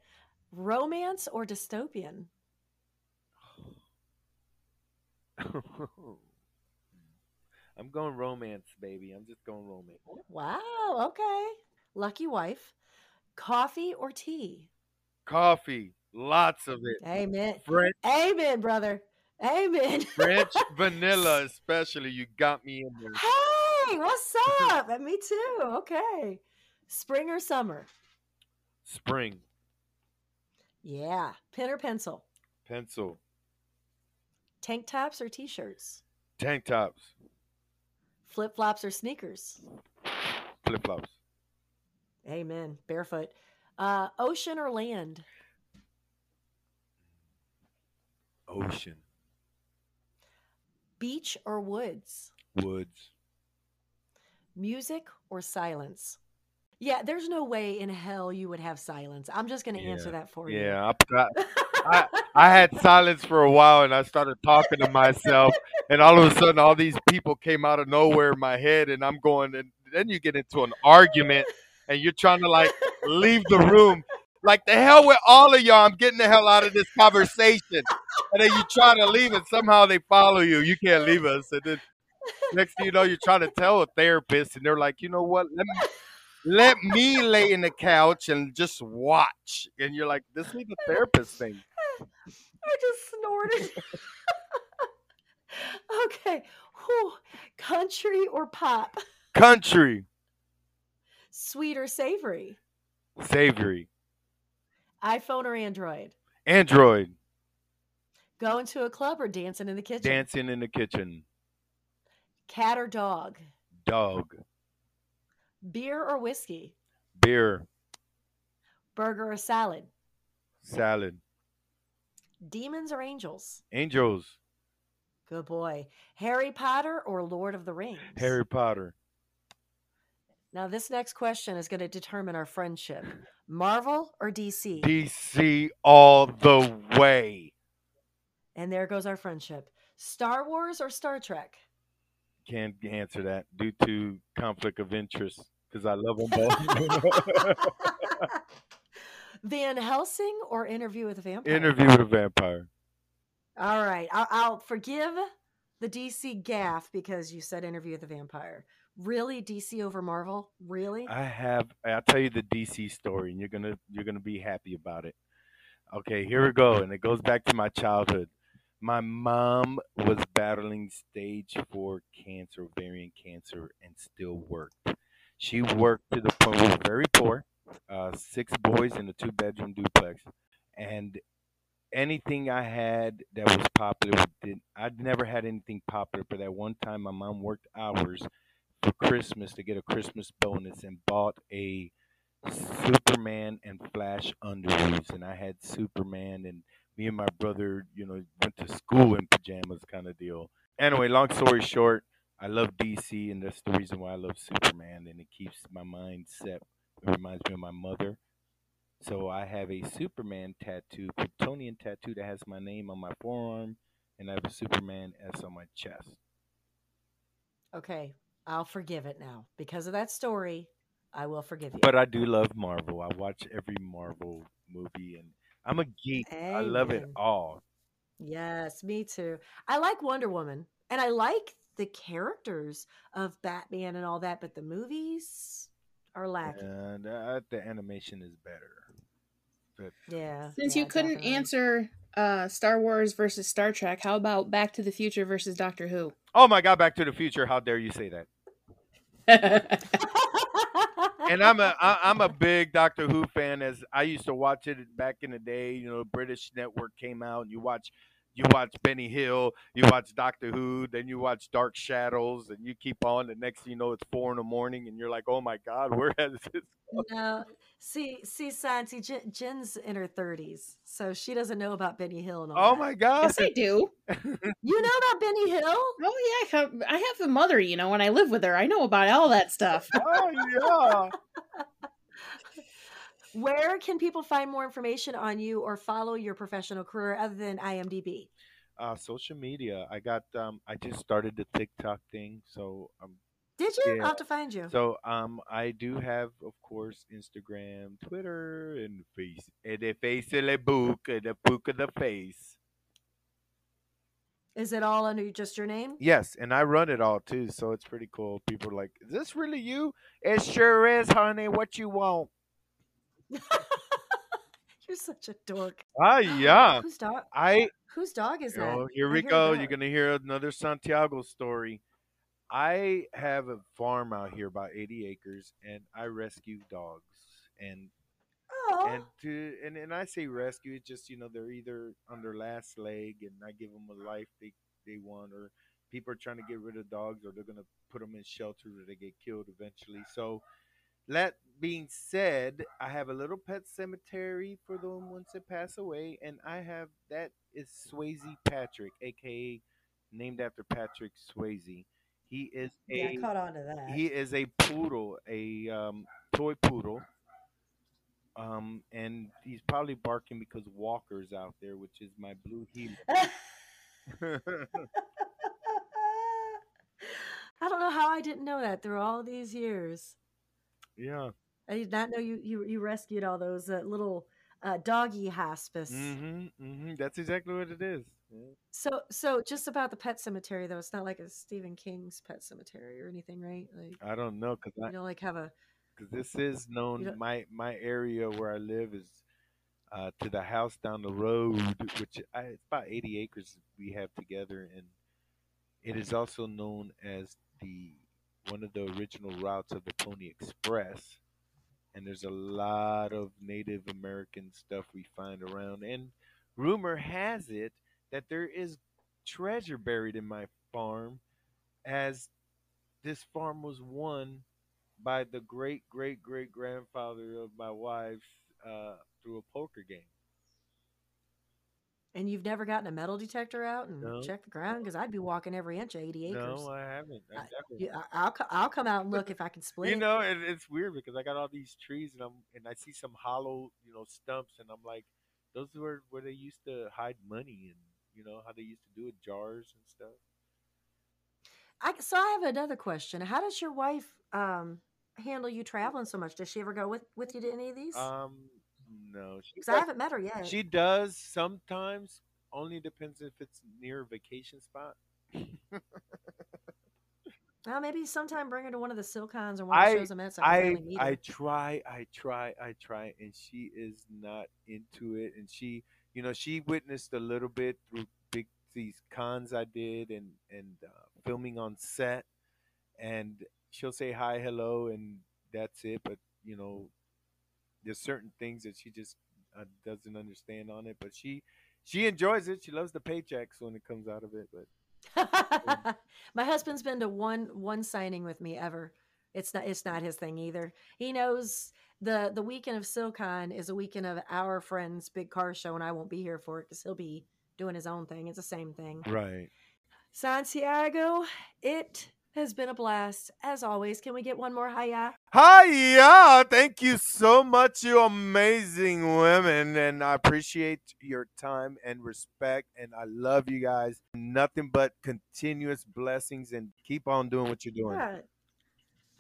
Speaker 1: Romance or dystopian? [LAUGHS]
Speaker 3: I'm going romance, baby. I'm just going romance.
Speaker 1: Wow. Okay. Lucky wife. Coffee or tea?
Speaker 3: Coffee, lots of it.
Speaker 1: Amen.
Speaker 3: French,
Speaker 1: Amen, brother. Amen. [LAUGHS]
Speaker 3: French vanilla, especially. You got me in there.
Speaker 1: hey, what's up? And me too. Okay. Spring or summer?
Speaker 3: Spring,
Speaker 1: Yeah. Pen or pencil?
Speaker 3: pencil,
Speaker 1: Tank tops or t shirts?
Speaker 3: tank tops,
Speaker 1: Flip flops or sneakers?
Speaker 3: flip flops,
Speaker 1: Amen. Barefoot. Uh, ocean or land?
Speaker 3: ocean,
Speaker 1: Beach or woods?
Speaker 3: woods.
Speaker 1: Music or silence? Yeah, there's no way in hell you would have silence. I'm just going to answer that for you.
Speaker 3: Yeah, I, I, I had silence for a while and I started talking to myself, and all of a sudden, all these people came out of nowhere in my head, and I'm going, and then you get into an argument, and you're trying to like leave the room. Like the hell with all of y'all, I'm getting the hell out of this conversation. And then you try to leave, and somehow they follow you. You can't leave us. And then next thing you know, you're trying to tell a therapist, and they're like, you know what? Let me let me lay in the couch and just watch. And you're like, this is the therapist thing.
Speaker 1: I just snorted. [LAUGHS] okay. Whew. Country or pop?
Speaker 3: Country,
Speaker 1: Sweet or savory?
Speaker 3: savory,
Speaker 1: iPhone or Android?
Speaker 3: Android,
Speaker 1: Going to a club or dancing in the kitchen?
Speaker 3: dancing in the kitchen,
Speaker 1: Cat or dog?
Speaker 3: dog,
Speaker 1: Beer or whiskey?
Speaker 3: beer,
Speaker 1: Burger or salad?
Speaker 3: salad,
Speaker 1: Demons or angels?
Speaker 3: angels,
Speaker 1: Good boy. Harry Potter or Lord of the Rings?
Speaker 3: Harry Potter,
Speaker 1: Now, this next question is going to determine our friendship. Marvel or DC?
Speaker 3: DC all the way.
Speaker 1: and there goes our friendship. Star Wars or Star Trek?
Speaker 3: Can't answer that due to conflict of interest because I love them both. [LAUGHS]
Speaker 1: Van Helsing or Interview with a Vampire?
Speaker 3: Interview with a Vampire.
Speaker 1: All right. I'll, I'll forgive the DC gaff because you said Interview with a Vampire. Really, DC over Marvel? Really?
Speaker 3: I have. I'll tell you the DC story, and you're gonna you're gonna be happy about it. Okay, here we go, and it goes back to my childhood. My mom was battling stage four cancer, ovarian cancer, and still worked. She worked to the point we were very poor, uh, six boys in a two bedroom duplex, and anything I had that was popular did I'd never had anything popular, but that one time my mom worked hours for Christmas to get a Christmas bonus and bought a Superman and Flash underoos, and I had Superman, and me and my brother, you know, went to school in pajamas, kind of deal. Anyway, long story short, I love DC, and that's the reason why I love Superman, and it keeps my mind set. It reminds me of my mother. So I have a Superman tattoo, Kryptonian tattoo that has my name on my forearm, and I have a Superman S on my chest.
Speaker 1: Okay, I'll forgive it now because of that story. I will forgive you.
Speaker 3: But I do love Marvel. I watch every Marvel movie, and I'm a geek. I love it all.
Speaker 1: Yes, me too. I like Wonder Woman and I like the characters of Batman and all that, but the movies are lacking.
Speaker 3: And uh, the animation is better. But
Speaker 1: Yeah.
Speaker 2: Since
Speaker 1: yeah,
Speaker 2: you couldn't
Speaker 1: definitely.
Speaker 2: answer uh, Star Wars versus Star Trek, how about Back to the Future versus Doctor Who?
Speaker 3: oh my God, Back to the Future! How dare you say that? And I'm a I, I'm a big Doctor Who fan. As I used to watch it back in the day. You know, British network came out, and you watch you watch Benny Hill, you watch Doctor Who, then you watch Dark Shadows, and you keep on. The next thing you know, it's four in the morning, and you're like, oh my God, where has [LAUGHS] this?
Speaker 1: no, see, see, Santi, Jen, Jen's in her thirties, so she doesn't know about Benny Hill and all.
Speaker 3: Oh
Speaker 1: that.
Speaker 3: my God!
Speaker 2: yes, I do. [LAUGHS]
Speaker 1: You know about Benny Hill?
Speaker 2: Oh yeah, I have, I have a mother, you know, and I live with her. I know about all that stuff. [LAUGHS]
Speaker 3: oh yeah.
Speaker 1: Where can people find more information on you or follow your professional career other than IMDb?
Speaker 3: Uh, social media. I got. Um, I just started the TikTok thing, so um,
Speaker 1: Did you?
Speaker 3: Yeah.
Speaker 1: I'll have to find you.
Speaker 3: So um, I do have, of course, Instagram, Twitter, and face. And the face of the book, and the book of the face.
Speaker 1: Is it all under just your name?
Speaker 3: Yes, and I run it all too, so it's pretty cool. People are like, "Is this really you?" It sure is, honey. What you want? [LAUGHS]
Speaker 1: You're such a dork.
Speaker 3: Ah, yeah.
Speaker 1: Whose dog?
Speaker 3: I.
Speaker 1: Whose dog is that?
Speaker 3: Oh, here
Speaker 1: I
Speaker 3: we go. You're gonna hear another Santiago story. I have a farm out here, about 80 acres, and I rescue dogs. And
Speaker 1: Oh,
Speaker 3: and to and, and I say rescue, it's just you know they're either on their last leg, and I give them a life they they want, or people are trying to get rid of dogs, or they're gonna put them in shelter where they get killed eventually. So that being said, I have a little pet cemetery for them once they pass away, and I have that is Swayze Patrick, aka named after Patrick Swayze. He is a
Speaker 1: yeah, I caught on to that.
Speaker 3: he is a poodle, a um, toy poodle. Um, and he's probably barking because Walker's out there, which is my blue heeler. [LAUGHS] [LAUGHS]
Speaker 1: I don't know how I didn't know that through all these years.
Speaker 3: yeah.
Speaker 1: I did not know you you, you rescued all those uh, little uh, doggy hospice.
Speaker 3: Mm-hmm, mm-hmm. That's exactly what it is. Yeah.
Speaker 1: So so just about the pet cemetery though, it's not like a Stephen King's pet cemetery or anything, right? Like
Speaker 3: I don't know because
Speaker 1: you don't like have a
Speaker 3: because this is known. My my area where I live is uh, to the house down the road, which I, it's about eighty acres we have together, and it is also known as the one of the original routes of the Pony Express. And there's a lot of Native American stuff we find around, and rumor has it that there is treasure buried in my farm, as this farm was won by the great great great grandfather of my wife uh, through a poker game.
Speaker 1: And you've never gotten a metal detector out and
Speaker 3: No.
Speaker 1: check the ground because I'd be walking every inch of eighty acres.
Speaker 3: No, I haven't. I.
Speaker 1: I, I'll I'll come out and look if I can split.
Speaker 3: You know, it, it's weird because I got all these trees and I'm and I see some hollow, you know, stumps and I'm like, those were where they used to hide money and You know how they used to do it, jars and stuff.
Speaker 1: I, so I have another question. How does your wife um, handle you traveling so much? Does she ever go with, with you to any of these?
Speaker 3: Um, no,
Speaker 1: Because I haven't met her yet.
Speaker 3: She does sometimes. Only depends if it's near a vacation spot.
Speaker 1: well, maybe sometime bring her to one of the Silcons or one of the shows I'm at. So I,
Speaker 3: I
Speaker 1: meet.
Speaker 3: I try, I try, I try, and she is not into it. And she, you know, she witnessed a little bit through big these cons I did and and uh, filming on set, and she'll say hi, hello, and that's it. But you know, there's certain things that she just uh, doesn't understand on it. But she she enjoys it. She loves the paychecks when it comes out of it. But [LAUGHS]
Speaker 1: My husband's been to one one signing with me ever. It's not it's not his thing either. He knows the the weekend of SilCon is a weekend of our friend's big car show, and I won't be here for it because he'll be doing his own thing. It's the same thing.
Speaker 3: right.
Speaker 1: Santiago, it has been a blast as always. Can we get one more hiya?
Speaker 3: Hiya! Thank you so much, you amazing women. And I appreciate your time and respect. And I love you guys. Nothing but continuous blessings and keep on doing what you're doing.
Speaker 1: Yeah.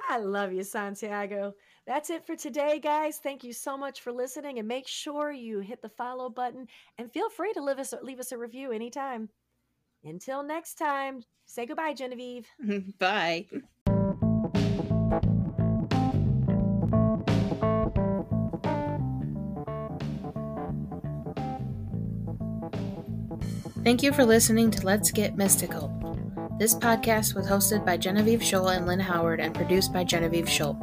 Speaker 1: I love you, Santiago. That's it for today, guys. Thank you so much for listening, and make sure you hit the follow button and feel free to leave us leave us a review anytime. Until next time, say goodbye, Genevieve. [LAUGHS]
Speaker 2: Bye. Thank you for listening to Let's Get Mystical. This podcast was hosted by Genevieve Scholl and Lynn Howard and produced by Genevieve Scholl.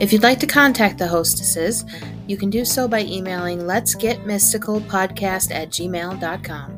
Speaker 2: If you'd like to contact the hostesses, you can do so by emailing let's get mystical podcast at gmail.com.